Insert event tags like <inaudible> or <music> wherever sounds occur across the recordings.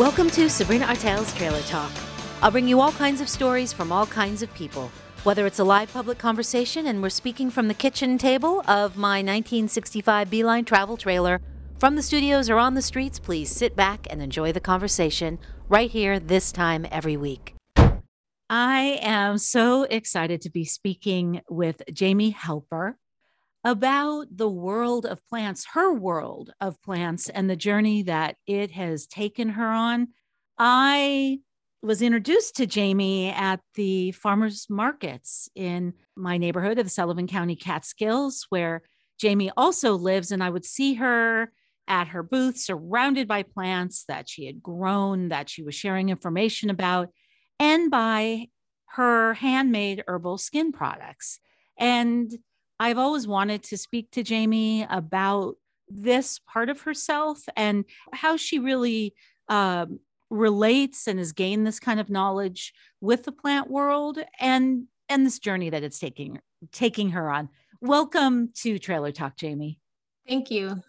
Welcome to Sabrina Artel's Trailer Talk. I'll bring you all kinds of stories from all kinds of people. Whether it's a live public conversation and we're speaking from the kitchen table of my 1965 Beeline travel trailer, from the studios or on the streets, please sit back and enjoy the conversation right here this time every week. I am so excited to be speaking with Jamie Helper about the world of plants, her world of plants, and the journey that it has taken her on. I was introduced to Jamie at the farmers markets in my neighborhood of Sullivan County Catskills, where Jamie also lives. And I would see her at her booth surrounded by plants that she had grown, that she was sharing information about, and by her handmade herbal skin products. And I've always wanted to speak to Jamie about this part of herself and how she really um, relates and has gained this kind of knowledge with the plant world and and this journey that it's taking taking her on. Welcome to Trailer Talk, Jamie. Thank you.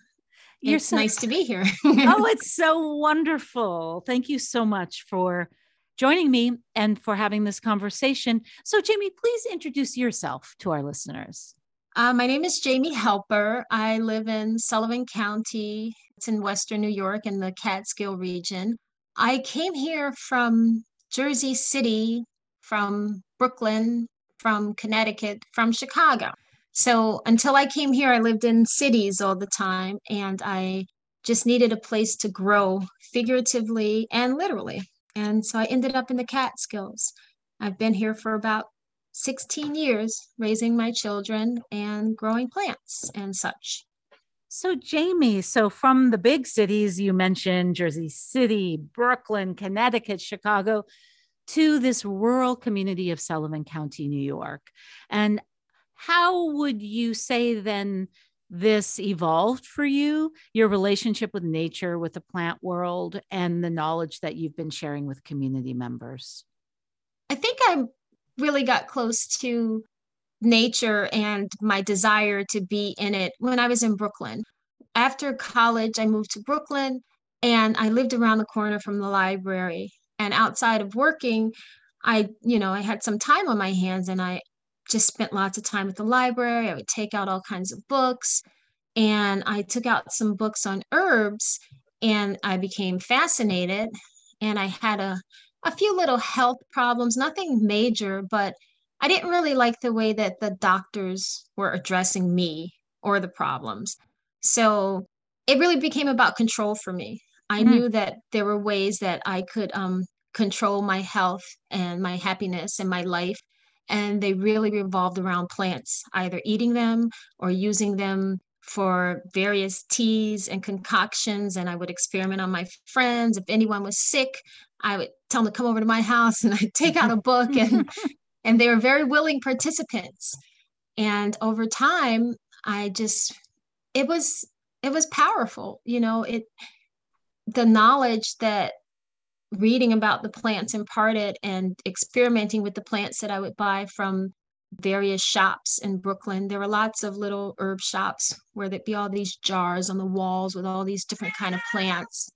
You're it's so, nice to be <laughs> here. oh, <laughs> it's so wonderful. Thank you so much for joining me and for having this conversation. So, Jamie, please introduce yourself to our listeners. Uh, my name is Jamie Helper. I live in Sullivan County. It's in Western New York in the Catskill region. I came here from Jersey City, from Brooklyn, from Connecticut, from Chicago. So until I came here, I lived in cities all the time and I just needed a place to grow figuratively and literally. And so I ended up in the Catskills. I've been here for about 16 years raising my children and growing plants and such. So, Jamie, so from the big cities you mentioned, Jersey City, Brooklyn, Connecticut, Chicago, to this rural community of Sullivan County, New York. And how would you say then this evolved for you, your relationship with nature, with the plant world, and the knowledge that you've been sharing with community members? I think I really got close to nature and my desire to be in it when I was in Brooklyn. After college, I moved to Brooklyn and I lived around the corner from the library. And outside of working, I, you know, I had some time on my hands and I just spent lots of time at the library. I would take out all kinds of books and I took out some books on herbs and I became fascinated and I had a a few little health problems, nothing major, but I didn't really like the way that the doctors were addressing me or the problems. So it really became about control for me. I mm knew that there were ways that I could um, control my health and my happiness and my life. And they really revolved around plants, either eating them or using them for various teas and concoctions. And I would experiment on my friends. If anyone was sick, I would tell them to come over to my house and <laughs> I'd take out a book and <laughs> and they were very willing participants. And over time, I just it was it was powerful, you know, it the knowledge that reading about the plants imparted and experimenting with the plants that I would buy from various shops in Brooklyn. There were lots of little herb shops where there'd be all these jars on the walls with all these different kind of plants.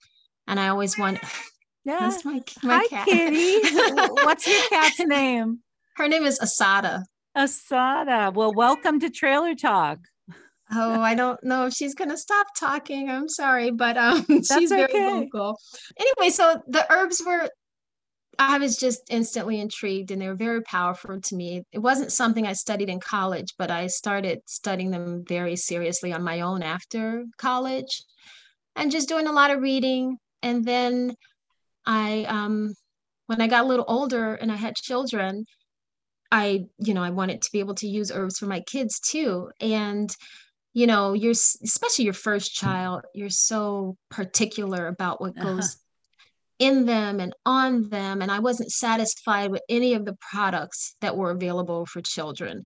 And I always want yeah. That's my, my Hi, cat. Kitty. <laughs> What's your cat's name? Her name is Asada. Asada. Well, welcome to Trailer Talk. Oh, I don't know if she's gonna stop talking. I'm sorry, but um, <laughs> she's very vocal. Anyway, so the herbs were. I was just instantly intrigued, and they were very powerful to me. It wasn't something I studied in college, but I started studying them very seriously on my own after college, and just doing a lot of reading. And then I um when I got a little older and I had children, I, you know, I wanted to be able to use herbs for my kids too. And, you know, you're especially your first child, you're so particular about what uh-huh. goes uh-huh. in them and on them. And I wasn't satisfied with any of the products that were available for children.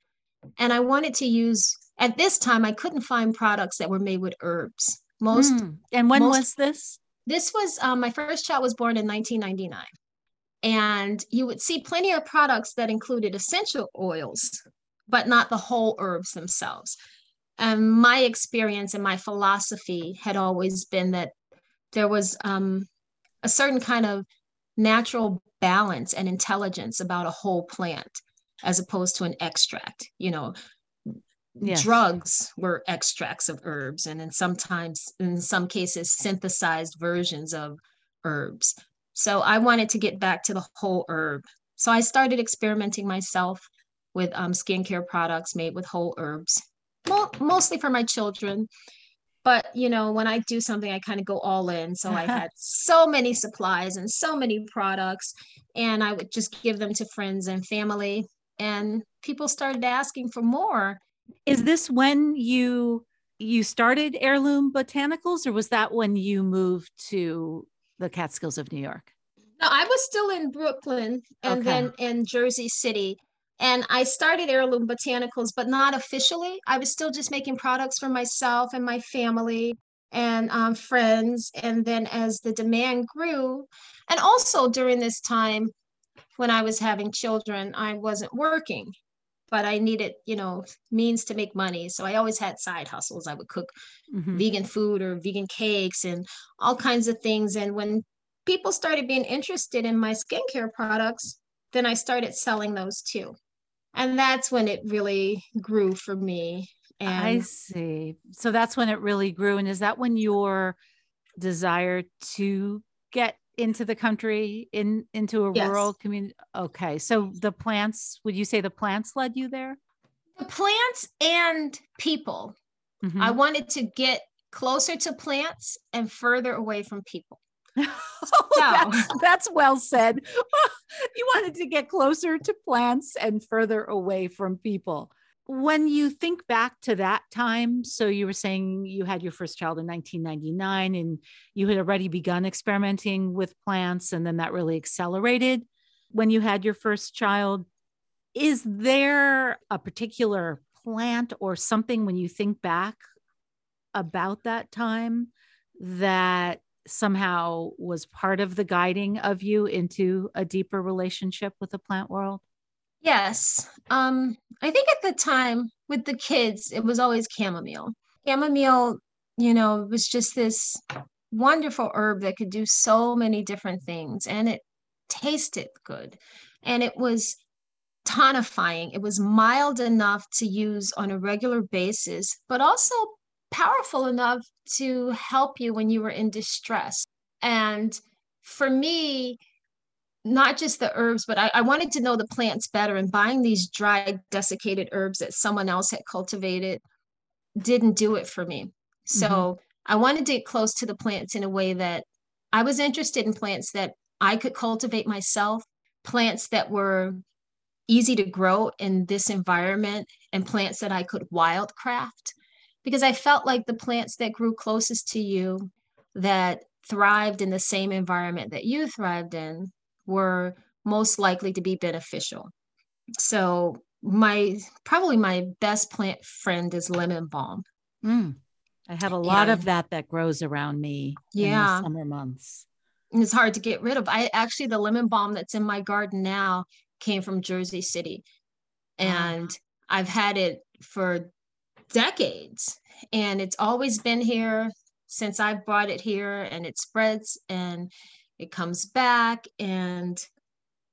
And I wanted to use, at this time, I couldn't find products that were made with herbs. Most. Mm. And when most, was this? This was um, my first child was born in 1999. And you would see plenty of products that included essential oils, but not the whole herbs themselves. And my experience and my philosophy had always been that there was um, a certain kind of natural balance and intelligence about a whole plant as opposed to an extract. You know, yes. drugs were extracts of herbs, and in sometimes, in some cases, synthesized versions of herbs. So I wanted to get back to the whole herb. So I started experimenting myself with um, skincare products made with whole herbs, mo- mostly for my children but you know when i do something i kind of go all in so i had <laughs> so many supplies and so many products and i would just give them to friends and family and people started asking for more is this when you you started heirloom botanicals or was that when you moved to the catskills of new york no i was still in brooklyn and okay. then in jersey city and I started Heirloom Botanicals, but not officially. I was still just making products for myself and my family and um, friends. And then as the demand grew, and also during this time when I was having children, I wasn't working, but I needed, you know, means to make money. So I always had side hustles. I would cook mm-hmm. vegan food or vegan cakes and all kinds of things. And when people started being interested in my skincare products, then I started selling those too and that's when it really grew for me and i see so that's when it really grew and is that when your desire to get into the country in into a yes. rural community okay so the plants would you say the plants led you there the plants and people mm-hmm. i wanted to get closer to plants and further away from people <laughs> oh, that's, that's, well said. <laughs> you wanted to get closer to plants and further away from people. When you think back to that time, so you were saying you had your first child in 1999 and you had already begun experimenting with plants, and then that really accelerated when you had your first child. Is there a particular plant or something when you think back about that time that somehow was part of the guiding of you into a deeper relationship with the plant world? Yes. Um, I think at the time with the kids, it was always chamomile. Chamomile, you know, was just this wonderful herb that could do so many different things and it tasted good. And it was tonifying. It was mild enough to use on a regular basis, but also powerful enough to help you when you were in distress. And for me, not just the herbs, but I, I, wanted to know the plants better. And buying these dried, desiccated herbs that someone else had cultivated didn't do it for me. So mm-hmm. I wanted to get close to the plants in a way that I was interested in plants that I could cultivate myself, plants that were easy to grow in this environment, and plants that I could wildcraft because I felt like the plants that grew closest to you that thrived in the same environment that you thrived in were most likely to be beneficial. So my probably my best plant friend is lemon balm. Mm. I have a lot and, of that that grows around me yeah. in the summer months. And it's hard to get rid of. I actually the lemon balm that's in my garden now came from Jersey City. And I've had it for decades and it's always been here since I've brought it here and it spreads and it comes back and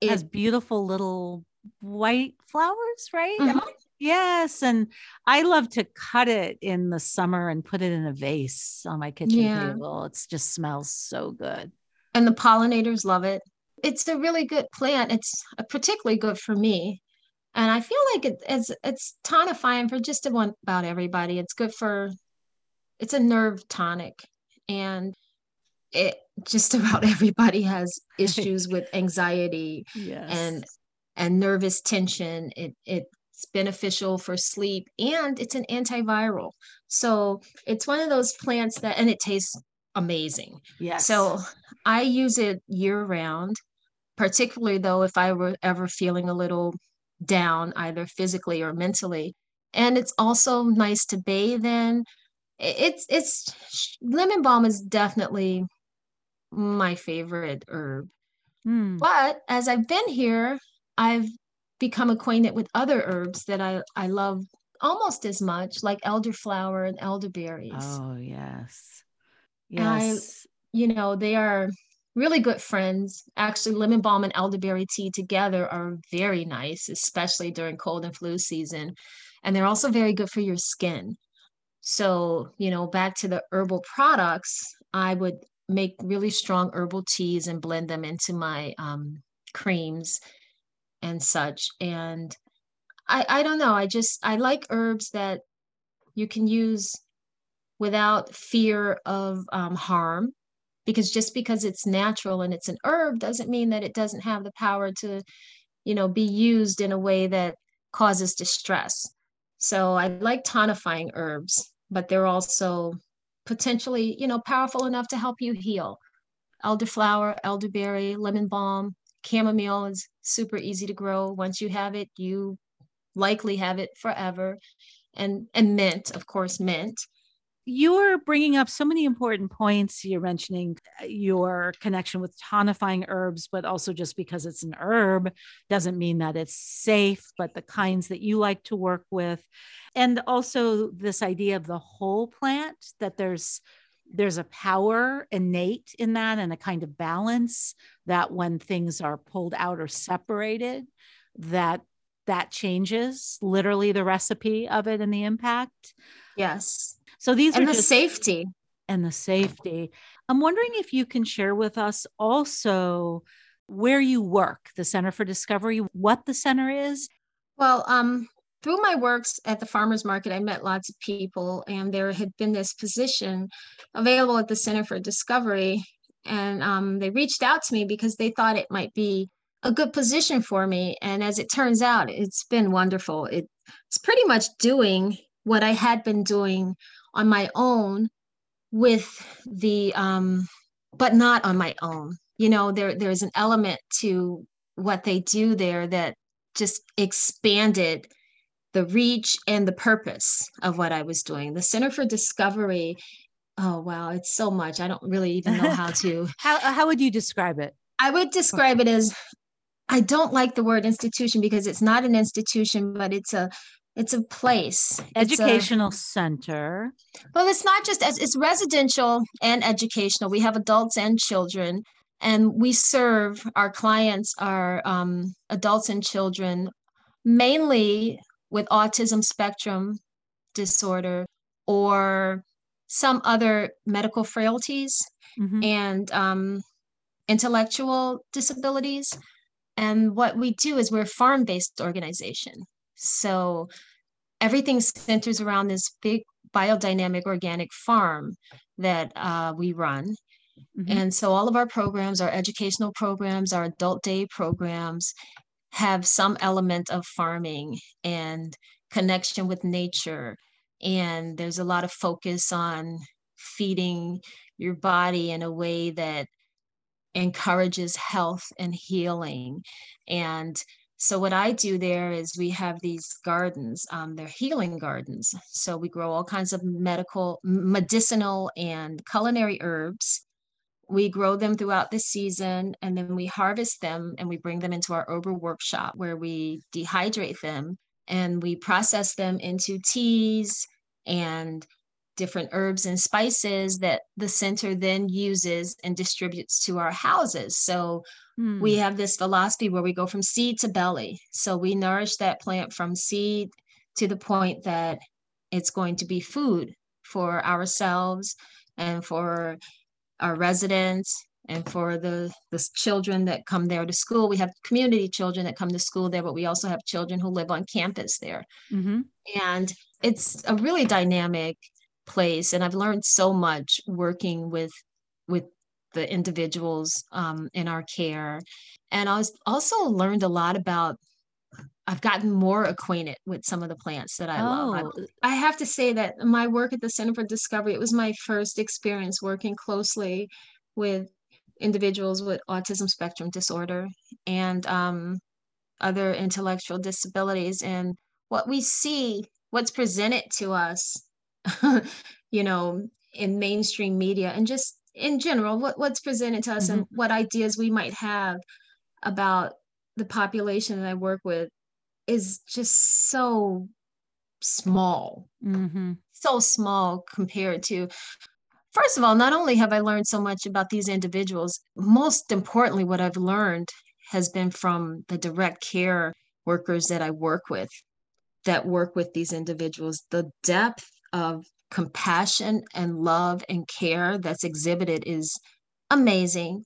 it has beautiful little white flowers, right? Mm-hmm. Yes. And I love to cut it in the summer and put it in a vase on my kitchen yeah. table. It just smells so good. And the pollinators love it. It's a really good plant. It's particularly good for me and I feel like it, it's it's tonifying for just about everybody. It's good for it's a nerve tonic, and it just about <laughs> everybody has issues <laughs> with anxiety yes. and and nervous tension. It it's beneficial for sleep and it's an antiviral. So it's one of those plants that and it tastes amazing. Yes. So I use it year round, particularly though if I were ever feeling a little down either physically or mentally and it's also nice to bathe in it's it's lemon balm is definitely my favorite herb mm. but as i've been here i've become acquainted with other herbs that i i love almost as much like elderflower and elderberries oh yes yes I, you know they are really good friends. Actually, lemon balm and elderberry tea together are very nice, especially during cold and flu season. And they're also very good for your skin. So, you know, back to the herbal products, I would make really strong herbal teas and blend them into my um, creams and such. And I, I don't know, I just, I like herbs that you can use without fear of um, harm because just because it's natural and it's an herb doesn't mean that it doesn't have the power to you know be used in a way that causes distress so i like tonifying herbs but they're also potentially you know powerful enough to help you heal. Elderflower elderberry lemon balm chamomile is super easy to grow. Once you have it you likely have it forever. And and mint of course mint you're bringing up so many important points. You're mentioning uh, your connection with tonifying herbs, but also just because it's an herb doesn't mean that it's safe, but the kinds that you like to work with. And also this idea of the whole plant, that there's there's a power innate in that and a kind of balance that when things are pulled out or separated that that changes literally the recipe of it and the impact yes so these and are the just, safety and the safety. I'm wondering if you can share with us also where you work, the Center for Discovery, what the center is. Well, um, through my works at the farmers market, I met lots of people, and there had been this position available at the Center for Discovery. And um, they reached out to me because they thought it might be a good position for me. And as it turns out, it's been wonderful. It, it's pretty much doing what I had been doing on my own with the um but not on my own you know there there's an element to what they do there that just expanded the reach and the purpose of what I was doing. The Center for Discovery, oh wow, it's so much. I don't really even know how to. <laughs> how how would you describe it? I would describe it as I don't like the word institution because it's not an institution, but it's a it's a place. Educational a, center. Well it's not just as it's residential and educational. We have adults and children and we serve our clients are um, adults and children mainly with autism spectrum disorder or some other medical frailties mm-hmm. and um, intellectual disabilities. And what we do is we're a farm-based organization so everything centers around this big biodynamic organic farm that uh, we run. Mm-hmm. And so all of our programs, our educational programs, our adult day programs have some element of farming and connection with nature. And there's a lot of focus on feeding your body in a way that encourages health and healing. And so what I do there is we have these gardens. Um, they're healing gardens. So we grow all kinds of medical, medicinal, and culinary herbs. We grow them throughout the season, and then we harvest them and we bring them into our Ober workshop where we dehydrate them and we process them into teas and different herbs and spices that the center then uses and distributes to our houses. So mm. we have this philosophy where we go from seed to belly. So we nourish that plant from seed to the point that it's going to be food for ourselves and for our residents and for the the children that come there to school we have community children that come to school there but we also have children who live on campus there mm-hmm. and it's a really dynamic place and i've learned so much working with with the individuals um, in our care. And i was also learned a lot about i've gotten more acquainted with some of the plants that i oh. love. I, I have to say that my work at the center for discovery it was my first experience working closely with individuals with autism spectrum disorder and um, other intellectual disabilities. And what we see what's presented to us <laughs> you know, in mainstream media and just in general, what, what's presented to us mm-hmm. and what ideas we might have about the population that I work with is just so small, mm-hmm. so small compared to first of all, not only have I learned so much about these individuals, most importantly, what I've learned has been from the direct care workers that I work with that work with these individuals. The depth of compassion and love and care that's exhibited is amazing.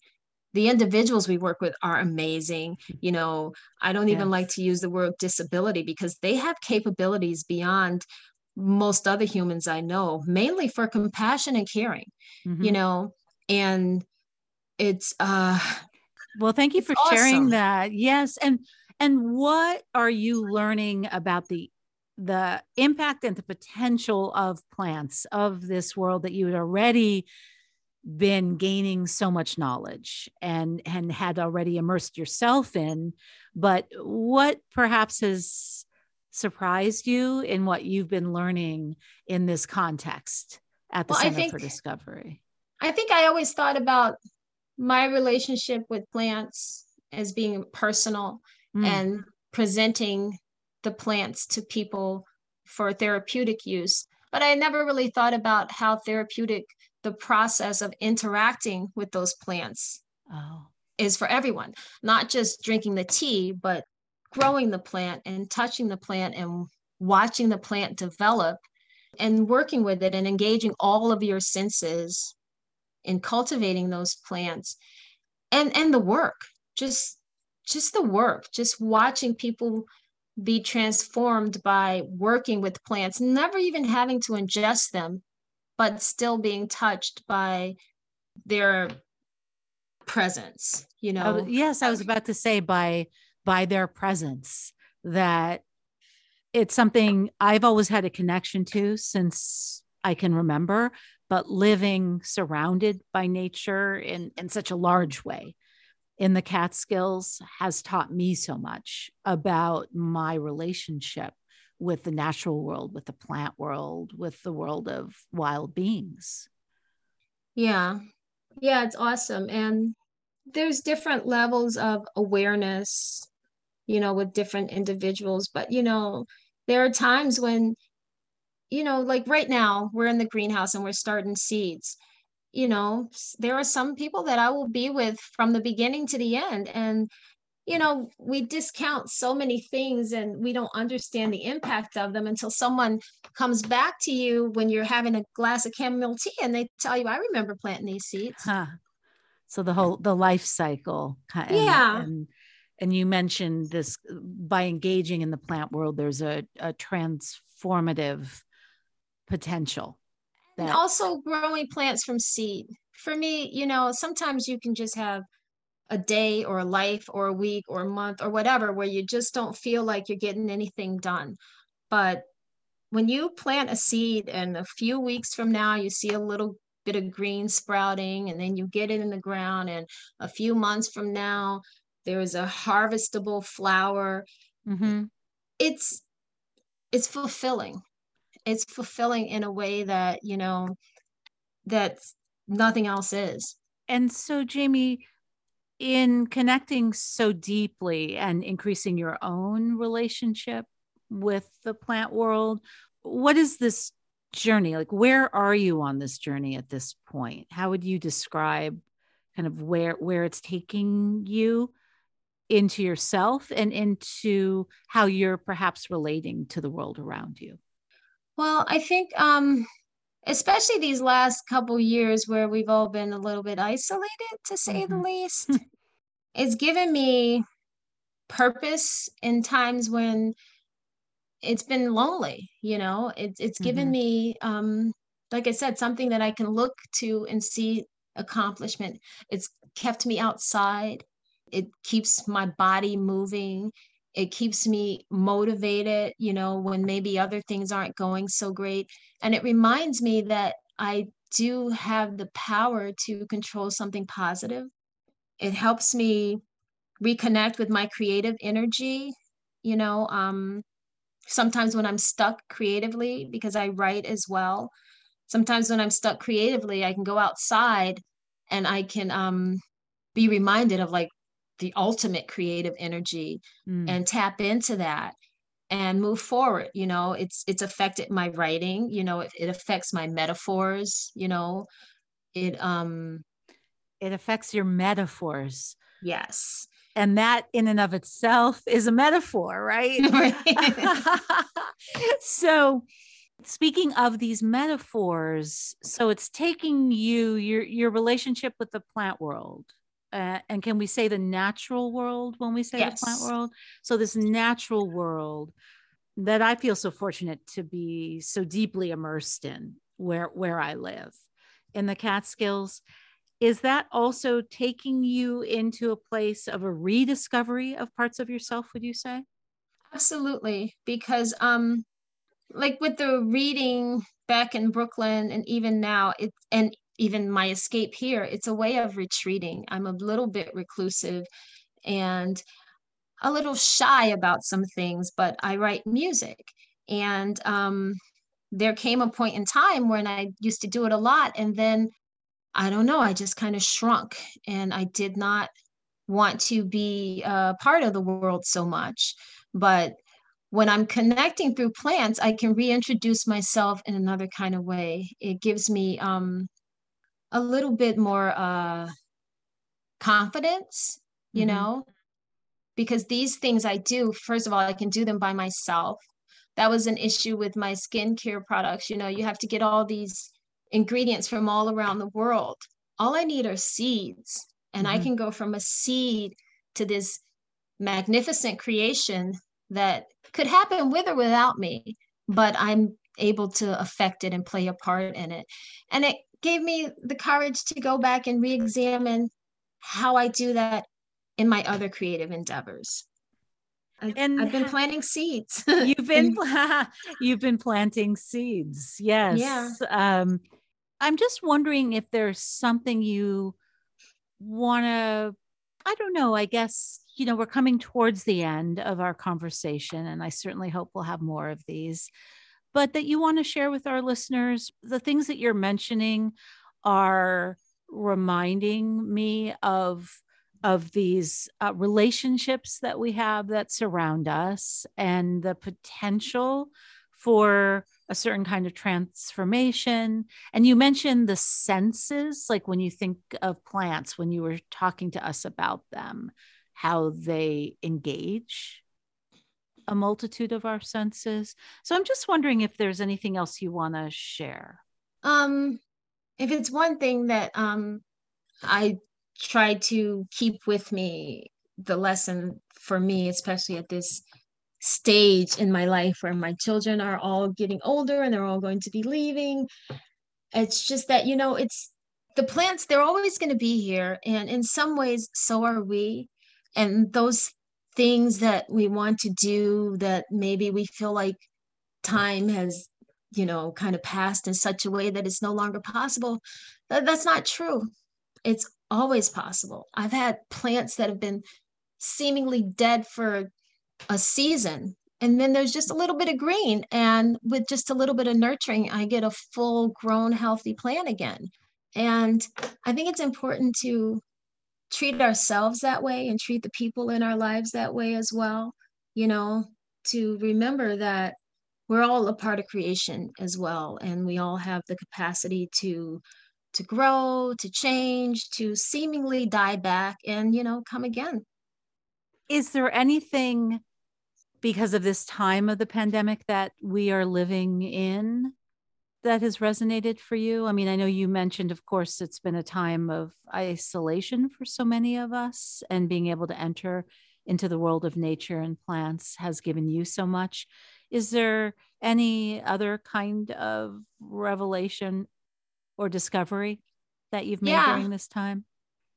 The individuals we work with are amazing. You know, I don't even like to use the word disability because they have capabilities beyond most other humans I know, mainly for compassion and caring, mm-hmm. you know, and it's uh well thank you for awesome. sharing that yes and and what are you learning about the the impact and the potential of plants of this world that you had already been gaining so much knowledge and and had already immersed yourself in but what perhaps has surprised you in what you've been learning in this context at the well, Center think, for Discovery? I think I always thought about my relationship with plants as being personal mm. and presenting the plants to people for therapeutic use. But I never really thought about how therapeutic the process of interacting with those plants oh. is for everyone, not just drinking the tea, but growing the plant and touching the plant and watching the plant develop and working with it and engaging all of your senses in cultivating those plants and and the work just just the work just watching people be transformed by working with plants never even having to ingest them but still being touched by their presence you know? yes i was about to say by by their presence that it's something I've always had a connection to since I can remember, but living surrounded by nature in, in such a large way in the Catskills has taught me so much about my relationship with the natural world, with the plant world, with the world of wild beings. Yeah. Yeah, it's awesome. And there's different levels of awareness you know, with different individuals. But, you know, there are times when, you know, like right now, we're in the greenhouse and we're starting seeds. You know, there are some people that I will be with from the beginning to the end. And, you know, we discount so many things and we don't understand the impact of them until someone comes back to you when you're having a glass of chamomile tea and they tell you, I remember planting these seeds. Huh. So the whole the life cycle. And, yeah. And and you mentioned this by engaging in the plant world there's a, a transformative potential that- and also growing plants from seed. For me you know sometimes you can just have a day or a life or a week or a month or whatever where you just don't feel like you're getting anything done. But when you plant a seed and a few weeks from now you see a little bit of green sprouting and then you get it in the ground and a few months from now there is a harvestable flower mm-hmm. it's it's fulfilling it's fulfilling in a way that you know that nothing else is. And so jamie in connecting so deeply and increasing your own relationship with the plant world what is this journey? Like where are you on this journey at this point? How would you describe kind of where where it's taking you into yourself and into how you're perhaps relating to the world around you? Well, I think um especially these last couple years where we've all been a little bit isolated to say mm-hmm. the least, it's given me purpose in times when it's been lonely, you know. It's it's given mm-hmm. me um like I said something that I can look to and see accomplishment. It's kept me outside it keeps my body moving it keeps me motivated you know when maybe other things aren't going so great. And it reminds me that i do have the power to control something positive. It helps me reconnect with my creative energy you know um sometimes when i'm stuck creatively because i write as well. Sometimes when i'm stuck creatively i can go outside and i can um be reminded of like the ultimate creative energy mm. and tap into that and move forward you know it's it's affected my writing you know it, it affects my metaphors you know it um it affects your metaphors yes and that in and of itself is a metaphor right, <laughs> right. <laughs> so speaking of these metaphors so it's taking you your your relationship with the plant world uh, and can we say the natural world when we say yes. the plant world? So this natural world that i feel so fortunate to be so deeply immersed in where where i live in the catskills. Is that also taking you into a place of a rediscovery of parts of yourself would you say? Absolutely because um like with the reading back in brooklyn and even now it and even my escape here it's a way of retreating i'm a little bit reclusive and a little shy about some things but i write music and um there came a point in time when i used to do it a lot and then I don't know, I just kind of shrunk and I did not want to be a part of the world so much. But when I'm connecting through plants, I can reintroduce myself in another kind of way. It gives me um, a little bit more uh, confidence, you mm-hmm. know, because these things I do, first of all, I can do them by myself. That was an issue with my skincare products. You know, you have to get all these ingredients from all around the world. All I need are seeds, and mm-hmm. I can go from a seed to this magnificent creation that could happen with or without me, but I'm able to affect it and play a part in it. And it gave me the courage to go back and re examine how I do that in my other creative endeavors. I've, and I've been planting seeds. <laughs> you've been <laughs> you've been planting seeds. Yes. Yeah. Um, I'm just wondering if there's something you want to, I don't know, I guess, you know, we're coming towards the end of our conversation, and I certainly hope we'll have more of these, but that you want to share with our listeners. The things that you're mentioning are reminding me of of these uh, relationships that we have that surround us and the potential for a certain kind of transformation. And you mentioned the senses, like when you think of plants, when you were talking to us about them, how they engage a multitude of our senses. So I'm just wondering if there's anything else you want to share. Um, if it's one thing that um, I try to keep with me, the lesson for me, especially at this stage in my life where my children are all getting older and they're all going to be leaving. It's just that, you know, it's the plants, they're always going to be here. And in some ways, so are we. And those things that we want to do that maybe we feel like time has, you know, kind of passed in such a way that it's no longer possible, that, that's not true. It's always possible. I've had plants that have been seemingly dead for a season and then there's just a little bit of green and with just a little bit of nurturing i get a full grown healthy plant again and i think it's important to treat ourselves that way and treat the people in our lives that way as well you know to remember that we're all a part of creation as well. And we all have the capacity to to grow to change to seemingly die back and you know come again. Is there anything because of this time of the pandemic that we are living in that has resonated for you? I mean, I know you mentioned, of course, it's been a time of isolation for so many of us, and being able to enter into the world of nature and plants has given you so much. Is there any other kind of revelation or discovery that you've made yeah. during this time?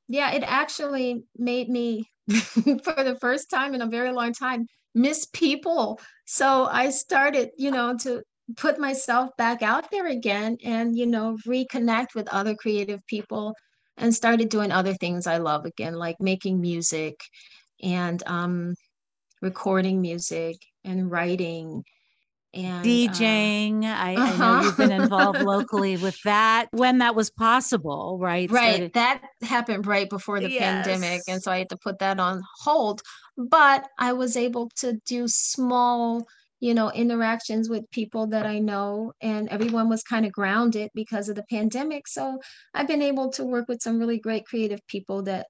Yeah, it actually made me, <laughs> for the first time in a very long time, miss people. So I started, you know, to put myself back out there again and, you know, reconnect with other creative people and started doing other things I love again, like making music and um, recording music and writing and DJing. Uh, I, uh-huh. I, know you've been involved <laughs> locally with that when that was possible, right? Right. That happened right before the yes. pandemic. And so I had to put that on hold. But I was able to do small, you know, interactions with people that I know, and everyone was kind of grounded because of the pandemic. So I've been able to work with some really great creative people that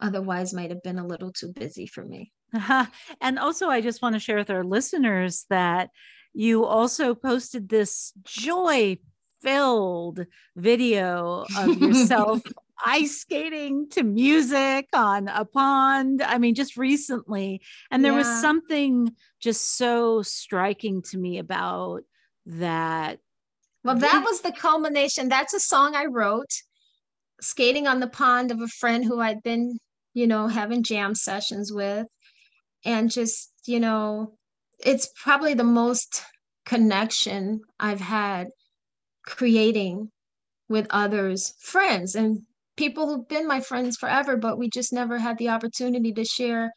otherwise might have been a little too busy for me. <laughs> and also, I just want to share with our listeners that you also posted this joy filled video of <laughs> yourself ice skating to music on a pond. I mean, just recently. And there yeah. was something just so striking to me about that. Well, that was the culmination. That's a song I wrote skating on the pond of a friend who I'd been, you know, having jam sessions with. And just, you know, it's probably the most connection I've had creating with others, friends and people who've been my friends forever, but we just never had the opportunity to share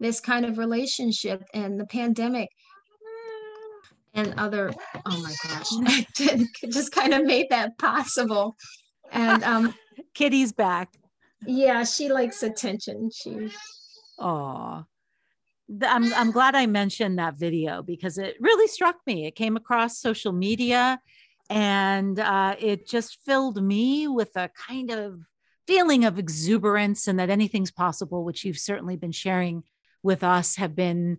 this kind of relationship. And the pandemic and other, oh my gosh, <laughs> just kind of made that possible. And um, <laughs> Kitty's back. Yeah, she likes attention. She. Oh, I'm I'm glad I mentioned that video because it really struck me. It came across social media, and uh, it just filled me with a kind of feeling of exuberance and that anything's possible, which you've certainly been sharing with us, have been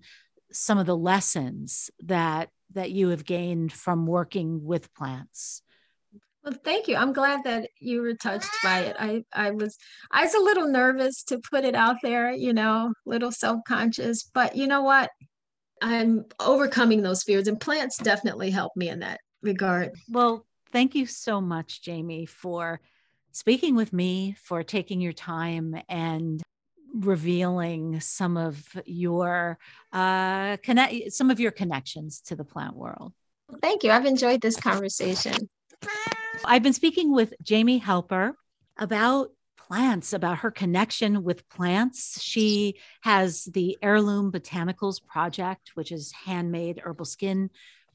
some of the lessons that that you have gained from working with plants. Well, thank you. I'm glad that you were touched by it. I, I was I was a little nervous to put it out there, you know, little self-conscious, but you know what? I'm overcoming those fears and plants definitely help me in that regard. Well, thank you so much, Jamie, for speaking with me, for taking your time and revealing some of your uh, connect some of your connections to the plant world. Thank you. I've enjoyed this conversation. I've been speaking with Jamie Helper about plants, about her connection with plants. She has the Heirloom Botanicals Project, which is handmade herbal skin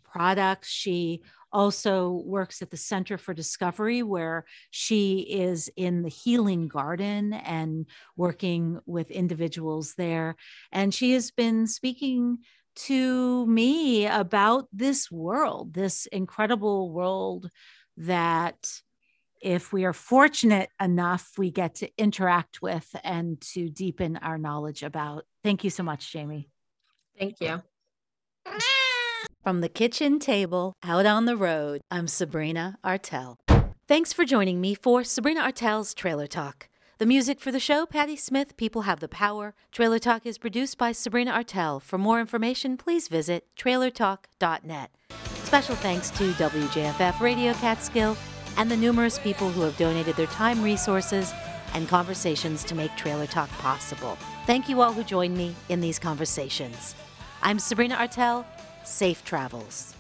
products. She also works at the Center for Discovery, where she is in the healing garden and working with individuals there. And she has been speaking to me about this world, this incredible world that if we are fortunate enough, we get to interact with and to deepen our knowledge about. Thank you so much, Jamie. Thank you. From the kitchen table out on the road, I'm Sabrina Artel. Thanks for joining me for Sabrina Artel's Trailer Talk. The music for the show, Patti Smith, People Have the Power. Trailer Talk is produced by Sabrina Artel. For more information, please visit trailertalk.net. Special thanks to WJFF Radio Catskill and the numerous people who have donated their time, resources, and conversations to make Trailer Talk possible. Thank you all who joined me in these conversations. I'm Sabrina Artel safe travels.